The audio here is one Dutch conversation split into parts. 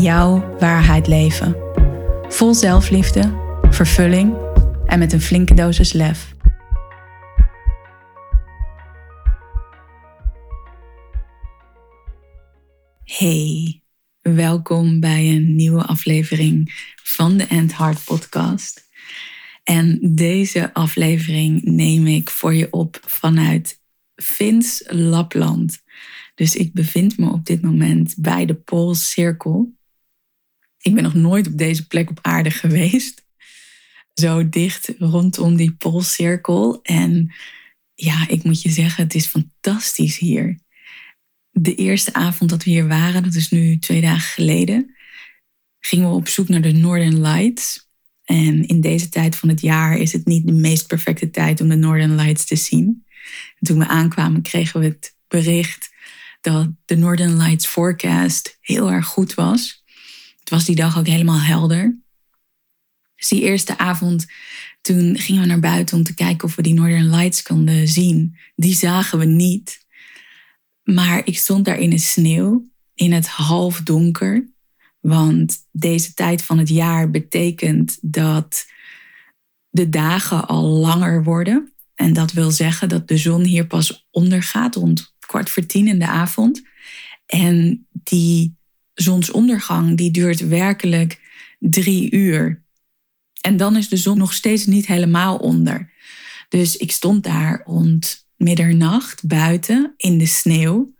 jouw waarheid leven. Vol zelfliefde, vervulling en met een flinke dosis lef. Hey, welkom bij een nieuwe aflevering van de End Heart podcast. En deze aflevering neem ik voor je op vanuit Vins Lapland. Dus ik bevind me op dit moment bij de Poolcirkel. Ik ben nog nooit op deze plek op aarde geweest. Zo dicht rondom die Poolcirkel. En ja, ik moet je zeggen, het is fantastisch hier. De eerste avond dat we hier waren, dat is nu twee dagen geleden, gingen we op zoek naar de Northern Lights. En in deze tijd van het jaar is het niet de meest perfecte tijd om de Northern Lights te zien. En toen we aankwamen, kregen we het bericht dat de Northern Lights forecast heel erg goed was. Het was die dag ook helemaal helder. Dus die eerste avond, toen gingen we naar buiten om te kijken of we die Northern Lights konden zien. Die zagen we niet. Maar ik stond daar in de sneeuw, in het half donker. Want deze tijd van het jaar betekent dat de dagen al langer worden. En dat wil zeggen dat de zon hier pas ondergaat rond kwart voor tien in de avond. En die zonsondergang die duurt werkelijk drie uur. En dan is de zon nog steeds niet helemaal onder. Dus ik stond daar rond middernacht buiten in de sneeuw.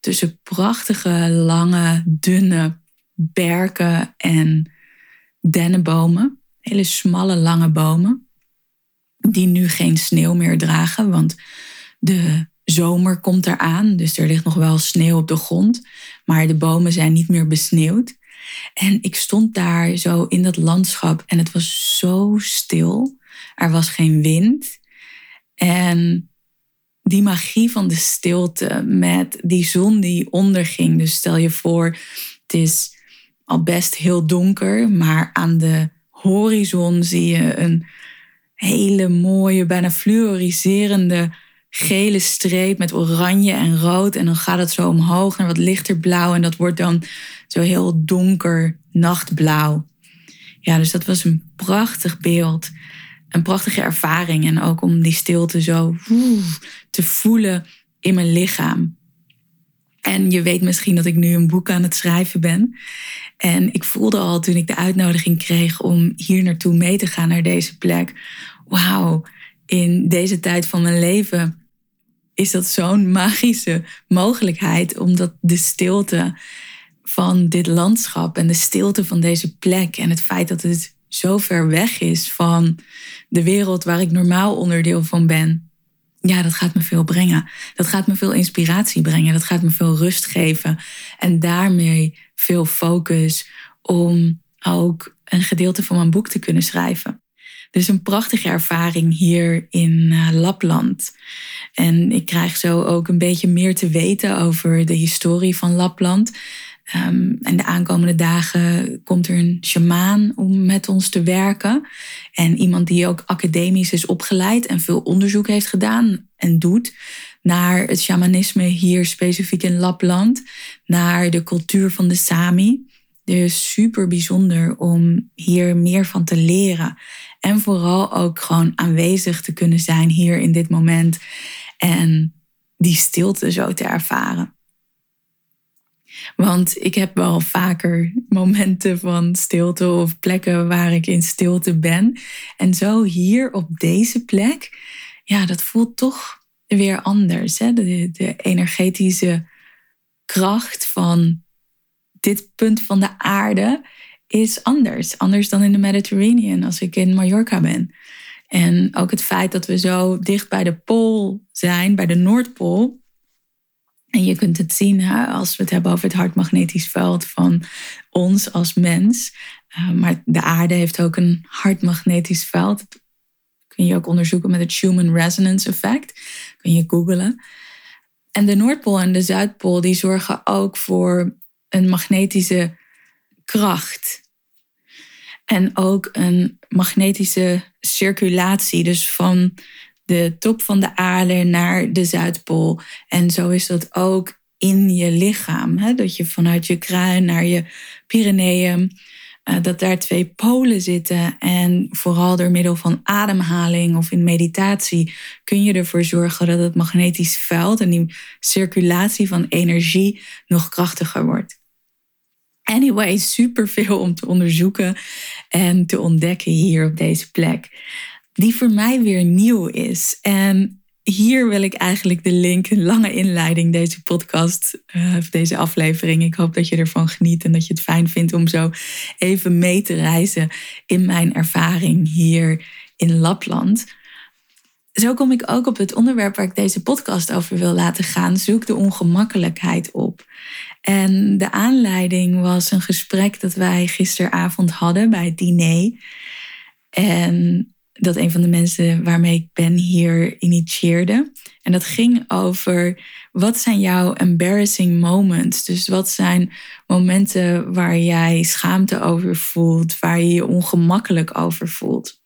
Tussen prachtige, lange, dunne berken en dennenbomen. Hele smalle, lange bomen. Die nu geen sneeuw meer dragen, want de zomer komt eraan, dus er ligt nog wel sneeuw op de grond, maar de bomen zijn niet meer besneeuwd. En ik stond daar zo in dat landschap en het was zo stil. Er was geen wind. En die magie van de stilte met die zon die onderging. Dus stel je voor, het is al best heel donker, maar aan de horizon zie je een hele mooie, bijna fluoriserende gele streep met oranje en rood. En dan gaat het zo omhoog naar wat lichter blauw. En dat wordt dan zo heel donker nachtblauw. Ja, dus dat was een prachtig beeld. Een prachtige ervaring. En ook om die stilte zo te voelen in mijn lichaam. En je weet misschien dat ik nu een boek aan het schrijven ben. En ik voelde al toen ik de uitnodiging kreeg om hier naartoe mee te gaan naar deze plek. Wauw, in deze tijd van mijn leven is dat zo'n magische mogelijkheid, omdat de stilte van dit landschap en de stilte van deze plek en het feit dat het zo ver weg is van de wereld waar ik normaal onderdeel van ben, ja, dat gaat me veel brengen. Dat gaat me veel inspiratie brengen. Dat gaat me veel rust geven. En daarmee veel focus om ook een gedeelte van mijn boek te kunnen schrijven. Dus een prachtige ervaring hier in uh, Lapland. En ik krijg zo ook een beetje meer te weten over de historie van Lapland. Um, en de aankomende dagen komt er een shamaan om met ons te werken. En iemand die ook academisch is opgeleid en veel onderzoek heeft gedaan en doet naar het shamanisme hier specifiek in Lapland, naar de cultuur van de Sami. Dus super bijzonder om hier meer van te leren. En vooral ook gewoon aanwezig te kunnen zijn hier in dit moment. En die stilte zo te ervaren. Want ik heb wel vaker momenten van stilte of plekken waar ik in stilte ben. En zo hier op deze plek, ja, dat voelt toch weer anders. Hè? De, de energetische kracht van dit punt van de aarde is anders. Anders dan in de Mediterranean als ik in Mallorca ben. En ook het feit dat we zo dicht bij de pool zijn, bij de Noordpool. En je kunt het zien hè, als we het hebben over het hartmagnetisch veld van ons als mens. Uh, maar de aarde heeft ook een hartmagnetisch veld. Dat kun je ook onderzoeken met het Human Resonance Effect. Kun je googlen. En de Noordpool en de Zuidpool die zorgen ook voor een magnetische kracht. En ook een magnetische circulatie. Dus van de top van de aarde naar de Zuidpool. En zo is dat ook in je lichaam. Hè? Dat je vanuit je kruin naar je Pyreneeën, dat daar twee polen zitten. En vooral door middel van ademhaling of in meditatie kun je ervoor zorgen dat het magnetisch veld en die circulatie van energie nog krachtiger wordt. Anyway, super veel om te onderzoeken en te ontdekken hier op deze plek die voor mij weer nieuw is. En hier wil ik eigenlijk de link, lange inleiding, deze podcast, uh, deze aflevering. Ik hoop dat je ervan geniet en dat je het fijn vindt om zo even mee te reizen in mijn ervaring hier in Lapland. Zo kom ik ook op het onderwerp waar ik deze podcast over wil laten gaan. Zoek de ongemakkelijkheid op. En de aanleiding was een gesprek dat wij gisteravond hadden bij het diner. En dat een van de mensen waarmee ik ben hier initieerde. En dat ging over wat zijn jouw embarrassing moments? Dus wat zijn momenten waar jij schaamte over voelt, waar je je ongemakkelijk over voelt?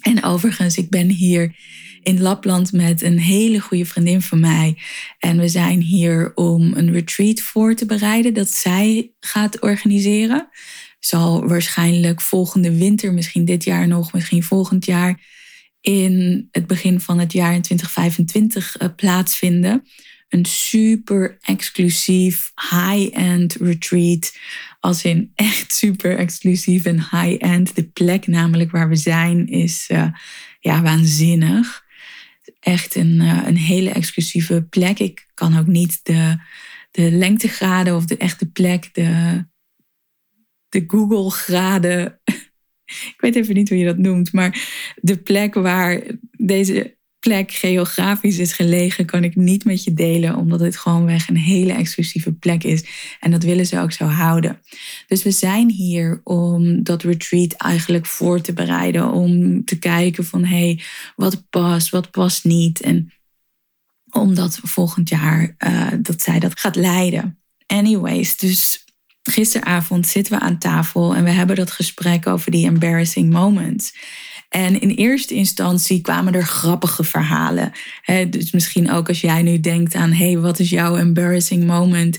En overigens, ik ben hier in Lapland met een hele goede vriendin van mij. En we zijn hier om een retreat voor te bereiden dat zij gaat organiseren zal waarschijnlijk volgende winter, misschien dit jaar nog, misschien volgend jaar, in het begin van het jaar in 2025 uh, eh, plaatsvinden. Een super exclusief high-end retreat. Als in echt super exclusief en high-end. De plek namelijk waar we zijn is uh, ja, waanzinnig. Echt een, uh, een hele exclusieve plek. Ik kan ook niet de, de lengtegraden of de echte plek, de, de Google-graden. Ik weet even niet hoe je dat noemt, maar de plek waar deze plek geografisch is gelegen, kan ik niet met je delen, omdat het gewoonweg een hele exclusieve plek is. En dat willen ze ook zo houden. Dus we zijn hier om dat retreat eigenlijk voor te bereiden, om te kijken van hé, hey, wat past, wat past niet. En omdat volgend jaar uh, dat zij dat gaat leiden. Anyways, dus gisteravond zitten we aan tafel en we hebben dat gesprek over die embarrassing moments. En in eerste instantie kwamen er grappige verhalen. dus misschien ook als jij nu denkt aan, hey, wat is jouw embarrassing moment?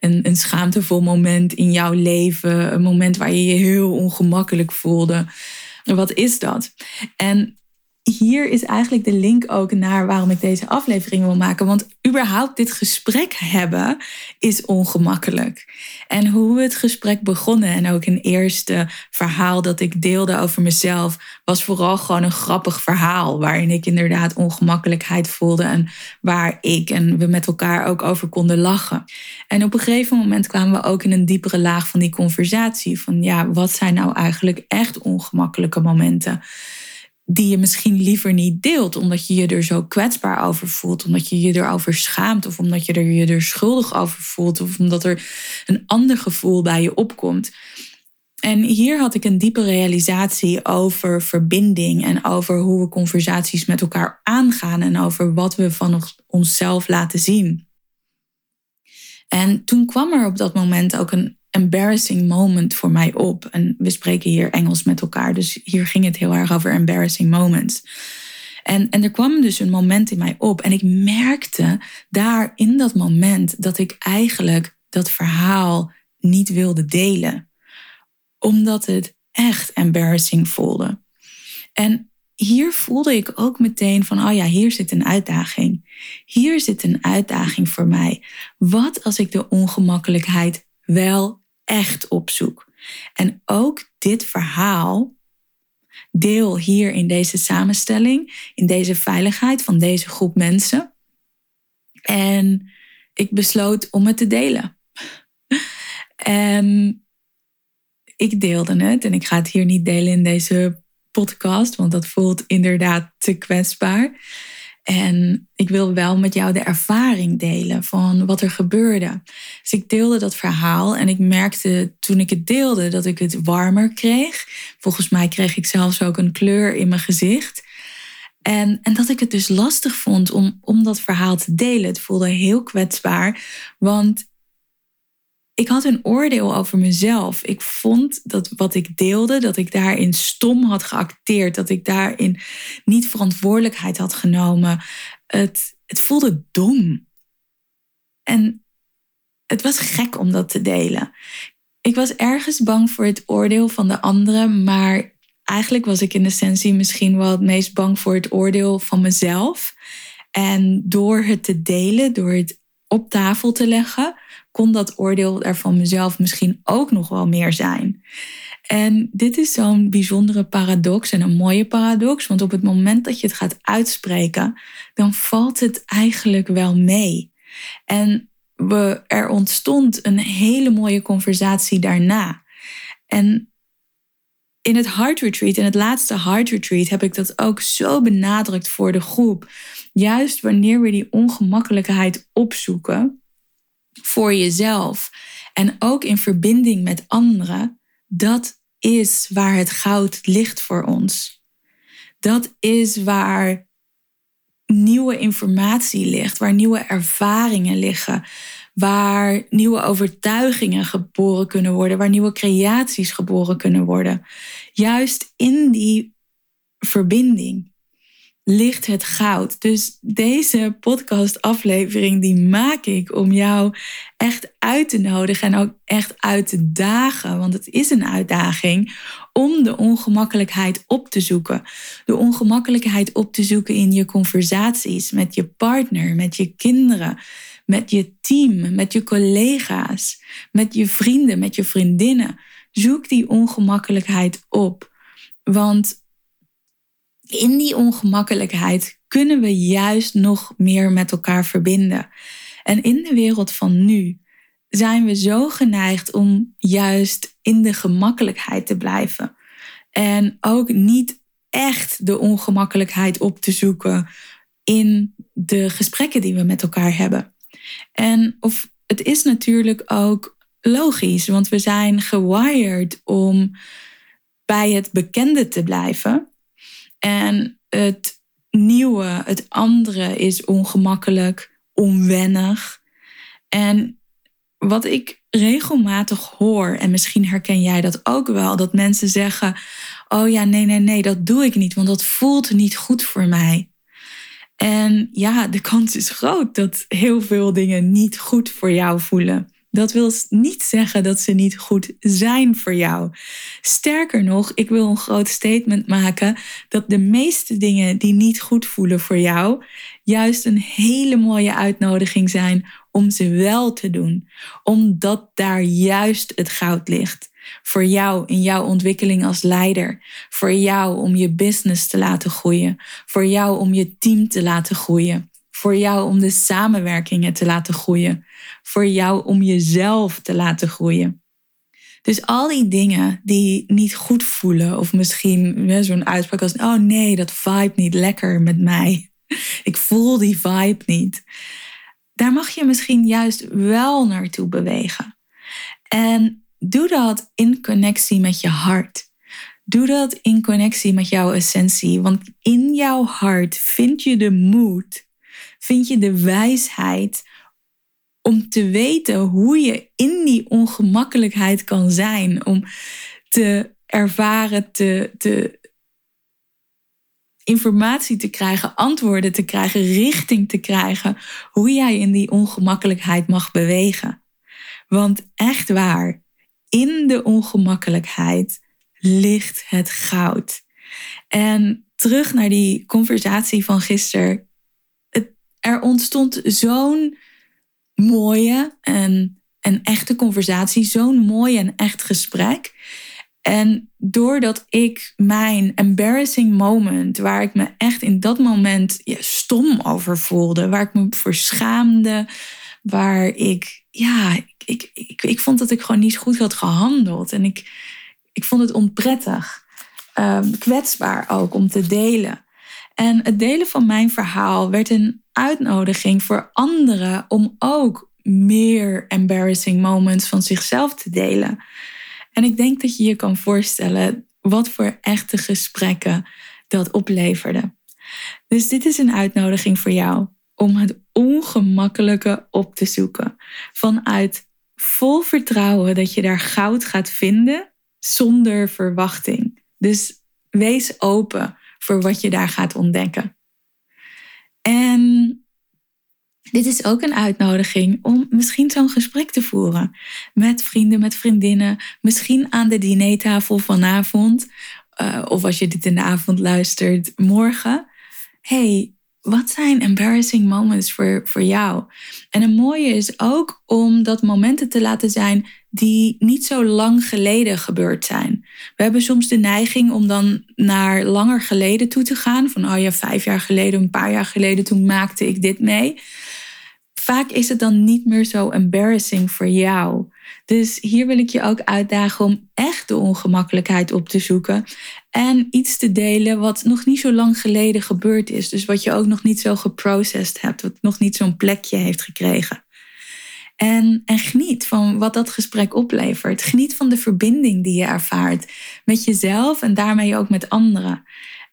Een, een schaamtevol moment in jouw leven, een moment waar je je heel ongemakkelijk voelde. Wat is dat? En hier is eigenlijk de link ook naar waarom ik deze aflevering wil maken. Want überhaupt dit gesprek hebben is ongemakkelijk. En hoe we het gesprek begonnen en ook een eerste verhaal dat ik deelde over mezelf, was vooral gewoon een grappig verhaal. Waarin ik inderdaad ongemakkelijkheid voelde en waar ik en we met elkaar ook over konden lachen. En op een gegeven moment kwamen we ook in een diepere laag van die conversatie. Van ja, wat zijn nou eigenlijk echt ongemakkelijke momenten? Die je misschien liever niet deelt, omdat je je er zo kwetsbaar over voelt, omdat je je erover schaamt, of omdat je er je er schuldig over voelt, of omdat er een ander gevoel bij je opkomt. En hier had ik een diepe realisatie over verbinding en over hoe we conversaties met elkaar aangaan en over wat we van onszelf laten zien. En toen kwam er op dat moment ook een embarrassing moment voor mij op. En we spreken hier Engels met elkaar, dus hier ging het heel erg over embarrassing moments. En, en er kwam dus een moment in mij op en ik merkte daar in dat moment dat ik eigenlijk dat verhaal niet wilde delen. Omdat het echt embarrassing voelde. En hier voelde ik ook meteen van, oh ja, hier zit een uitdaging. Hier zit een uitdaging voor mij. Wat als ik de ongemakkelijkheid wel echt opzoek. En ook dit verhaal deel hier in deze samenstelling, in deze veiligheid van deze groep mensen. En ik besloot om het te delen. En ik deelde het en ik ga het hier niet delen in deze podcast, want dat voelt inderdaad te kwetsbaar. En ik wil wel met jou de ervaring delen van wat er gebeurde. Dus ik deelde dat verhaal en ik merkte toen ik het deelde dat ik het warmer kreeg. Volgens mij kreeg ik zelfs ook een kleur in mijn gezicht. En, en dat ik het dus lastig vond om, om dat verhaal te delen. Het voelde heel kwetsbaar, want ik had een oordeel over mezelf. Ik vond dat wat ik deelde, dat ik daarin stom had geacteerd, dat ik daarin niet verantwoordelijkheid had genomen. Het, het voelde dom. En het was gek om dat te delen. Ik was ergens bang voor het oordeel van de anderen, maar eigenlijk was ik in essentie misschien wel het meest bang voor het oordeel van mezelf. En door het te delen, door het op tafel te leggen, kon dat oordeel er van mezelf misschien ook nog wel meer zijn. En dit is zo'n bijzondere paradox en een mooie paradox, want op het moment dat je het gaat uitspreken, dan valt het eigenlijk wel mee. En er ontstond een hele mooie conversatie daarna. En in het Heart Retreat, in het laatste Heart Retreat, heb ik dat ook zo benadrukt voor de groep. Juist wanneer we die ongemakkelijkheid opzoeken voor jezelf en ook in verbinding met anderen, dat is waar het goud ligt voor ons. Dat is waar nieuwe informatie ligt, waar nieuwe ervaringen liggen, waar nieuwe overtuigingen geboren kunnen worden, waar nieuwe creaties geboren kunnen worden. Juist in die verbinding ligt het goud. Dus deze podcastaflevering die maak ik om jou echt uit te nodigen en ook echt uit te dagen, want het is een uitdaging om de ongemakkelijkheid op te zoeken. De ongemakkelijkheid op te zoeken in je conversaties met je partner, met je kinderen, met je team, met je collega's, met je vrienden, met je vriendinnen. Zoek die ongemakkelijkheid op. Want in die ongemakkelijkheid kunnen we juist nog meer met elkaar verbinden. En in de wereld van nu zijn we zo geneigd om juist in de gemakkelijkheid te blijven. En ook niet echt de ongemakkelijkheid op te zoeken in de gesprekken die we met elkaar hebben. En of het is natuurlijk ook logisch, want we zijn gewired om bij het bekende te blijven. En het nieuwe, het andere is ongemakkelijk, onwennig. En wat ik regelmatig hoor, en misschien herken jij dat ook wel, dat mensen zeggen: Oh ja, nee, nee, nee, dat doe ik niet, want dat voelt niet goed voor mij. En ja, de kans is groot dat heel veel dingen niet goed voor jou voelen. Dat wil niet zeggen dat ze niet goed zijn voor jou. Sterker nog, ik wil een groot statement maken dat de meeste dingen die niet goed voelen voor jou, juist een hele mooie uitnodiging zijn om ze wel te doen. Omdat daar juist het goud ligt. Voor jou in jouw ontwikkeling als leider. Voor jou om je business te laten groeien. Voor jou om je team te laten groeien. Voor jou om de samenwerkingen te laten groeien. Voor jou om jezelf te laten groeien. Dus al die dingen die niet goed voelen, of misschien zo'n uitspraak als: Oh nee, dat vibe niet lekker met mij. Ik voel die vibe niet. Daar mag je misschien juist wel naartoe bewegen. En doe dat in connectie met je hart. Doe dat in connectie met jouw essentie. Want in jouw hart vind je de moed vind je de wijsheid om te weten hoe je in die ongemakkelijkheid kan zijn. Om te ervaren, te, te informatie te krijgen, antwoorden te krijgen, richting te krijgen. Hoe jij in die ongemakkelijkheid mag bewegen. Want echt waar, in de ongemakkelijkheid ligt het goud. En terug naar die conversatie van gisteren er ontstond zo'n mooie en, en echte conversatie, zo'n mooi en echt gesprek. En doordat ik mijn embarrassing moment, waar ik me echt in dat moment stom over voelde, waar ik me voor schaamde, waar ik, ja, ik, ik, ik, vond dat ik gewoon niet goed had gehandeld. En ik, ik vond het onprettig, um, kwetsbaar ook om te delen. En het delen van mijn verhaal werd een uitnodiging voor anderen om ook meer embarrassing moments van zichzelf te delen. En ik denk dat je je kan voorstellen wat voor echte gesprekken dat opleverde. Dus dit is een uitnodiging voor jou om het ongemakkelijke op te zoeken. Vanuit vol vertrouwen dat je daar goud gaat vinden zonder verwachting. Dus wees open voor wat je daar gaat ontdekken. En dit is ook een uitnodiging om misschien zo'n gesprek te voeren met vrienden, met vriendinnen, misschien aan de dinertafel vanavond, uh, of als je dit in de avond luistert, morgen. Hey, wat zijn embarrassing moments voor, voor jou? En een mooie is ook om dat momenten te laten zijn die niet zo lang geleden gebeurd zijn. We hebben soms de neiging om dan naar langer geleden toe te gaan. Van, oh ja, vijf jaar geleden, een paar jaar geleden, toen maakte ik dit mee. Vaak is het dan niet meer zo embarrassing voor jou. Dus hier wil ik je ook uitdagen om echt de ongemakkelijkheid op te zoeken. En iets te delen wat nog niet zo lang geleden gebeurd is. Dus wat je ook nog niet zo geprocessed hebt. Wat nog niet zo'n plekje heeft gekregen. En, en geniet van wat dat gesprek oplevert. Geniet van de verbinding die je ervaart met jezelf en daarmee ook met anderen.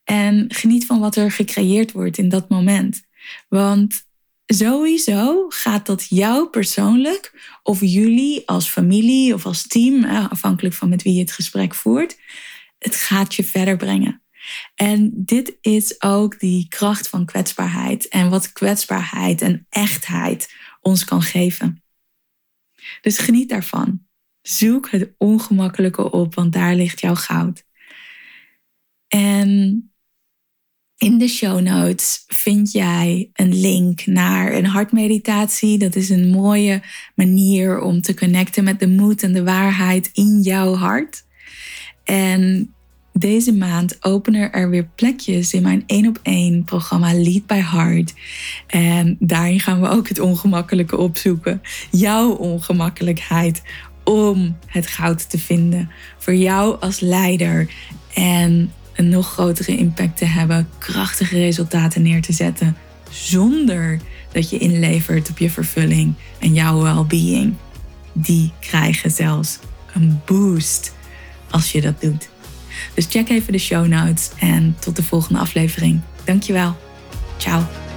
En geniet van wat er gecreëerd wordt in dat moment. Want sowieso gaat dat jou persoonlijk of jullie als familie of als team, afhankelijk van met wie je het gesprek voert, het gaat je verder brengen. En dit is ook die kracht van kwetsbaarheid en wat kwetsbaarheid en echtheid ons kan geven. Dus geniet daarvan. Zoek het ongemakkelijke op, want daar ligt jouw goud. En in de show notes vind jij een link naar een hartmeditatie. Dat is een mooie manier om te connecten met de moed en de waarheid in jouw hart. En deze maand openen er weer plekjes in mijn één op één programma Lead by Heart. En daarin gaan we ook het ongemakkelijke opzoeken. Jouw ongemakkelijkheid om het goud te vinden. Voor jou als leider. En een nog grotere impact te hebben, krachtige resultaten neer te zetten, zonder dat je inlevert op je vervulling en jouw well-being. Die krijgen zelfs een boost als je dat doet. Dus check even de show notes en tot de volgende aflevering. Dankjewel. Ciao.